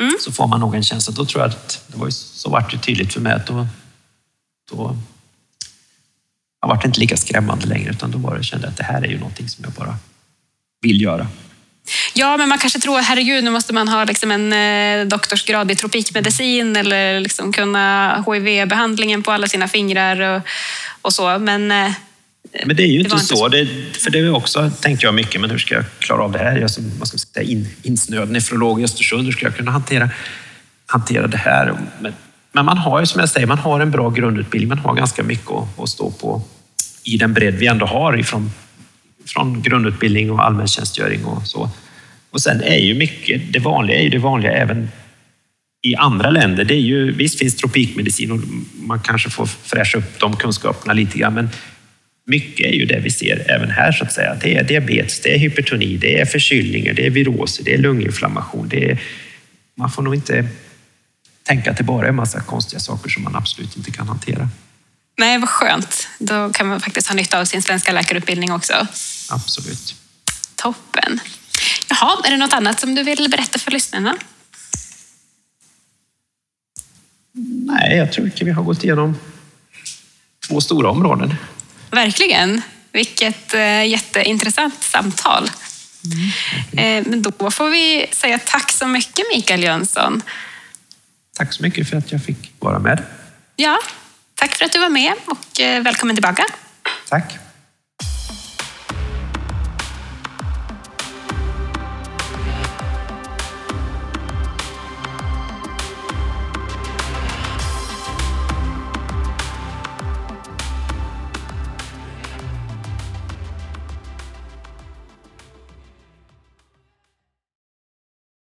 Speaker 2: Mm. Så får man nog en känsla. Då tror jag att det var ju, så vart det tydligt för mig att då då var det inte lika skrämmande längre utan då var det, kände jag att det här är ju någonting som jag bara vill göra.
Speaker 1: Ja, men man kanske tror, herregud, nu måste man ha liksom en eh, doktorsgrad i tropikmedicin eller liksom kunna HIV-behandlingen på alla sina fingrar och, och så. Men, eh,
Speaker 2: men det är ju inte, inte så. Det, för det är också, tänkte jag mycket, men hur ska jag klara av det här? Jag som man ska säga, in, insnöad nefrolog i Östersund, hur ska jag kunna hantera, hantera det här? Men men man har ju som jag säger, man har en bra grundutbildning. Man har ganska mycket att, att stå på i den bredd vi ändå har ifrån från grundutbildning och allmäntjänstgöring och så. Och sen är ju mycket, det vanliga är ju det vanliga även i andra länder. Det är ju, visst finns tropikmedicin och man kanske får fräscha upp de kunskaperna lite grann, men mycket är ju det vi ser även här så att säga. Det är diabetes, det är hypertoni, det är förkylningar, det är viroser, det är lunginflammation. Det är, man får nog inte tänka att det bara är massa konstiga saker som man absolut inte kan hantera.
Speaker 1: Nej, vad skönt. Då kan man faktiskt ha nytta av sin svenska läkarutbildning också.
Speaker 2: Absolut.
Speaker 1: Toppen. Jaha, är det något annat som du vill berätta för lyssnarna?
Speaker 2: Nej, jag tror att vi har gått igenom två stora områden.
Speaker 1: Verkligen. Vilket eh, jätteintressant samtal. Mm. Eh, men då får vi säga tack så mycket Mikael Jönsson
Speaker 2: Tack så mycket för att jag fick vara med.
Speaker 1: Ja, Tack för att du var med och välkommen tillbaka.
Speaker 2: Tack.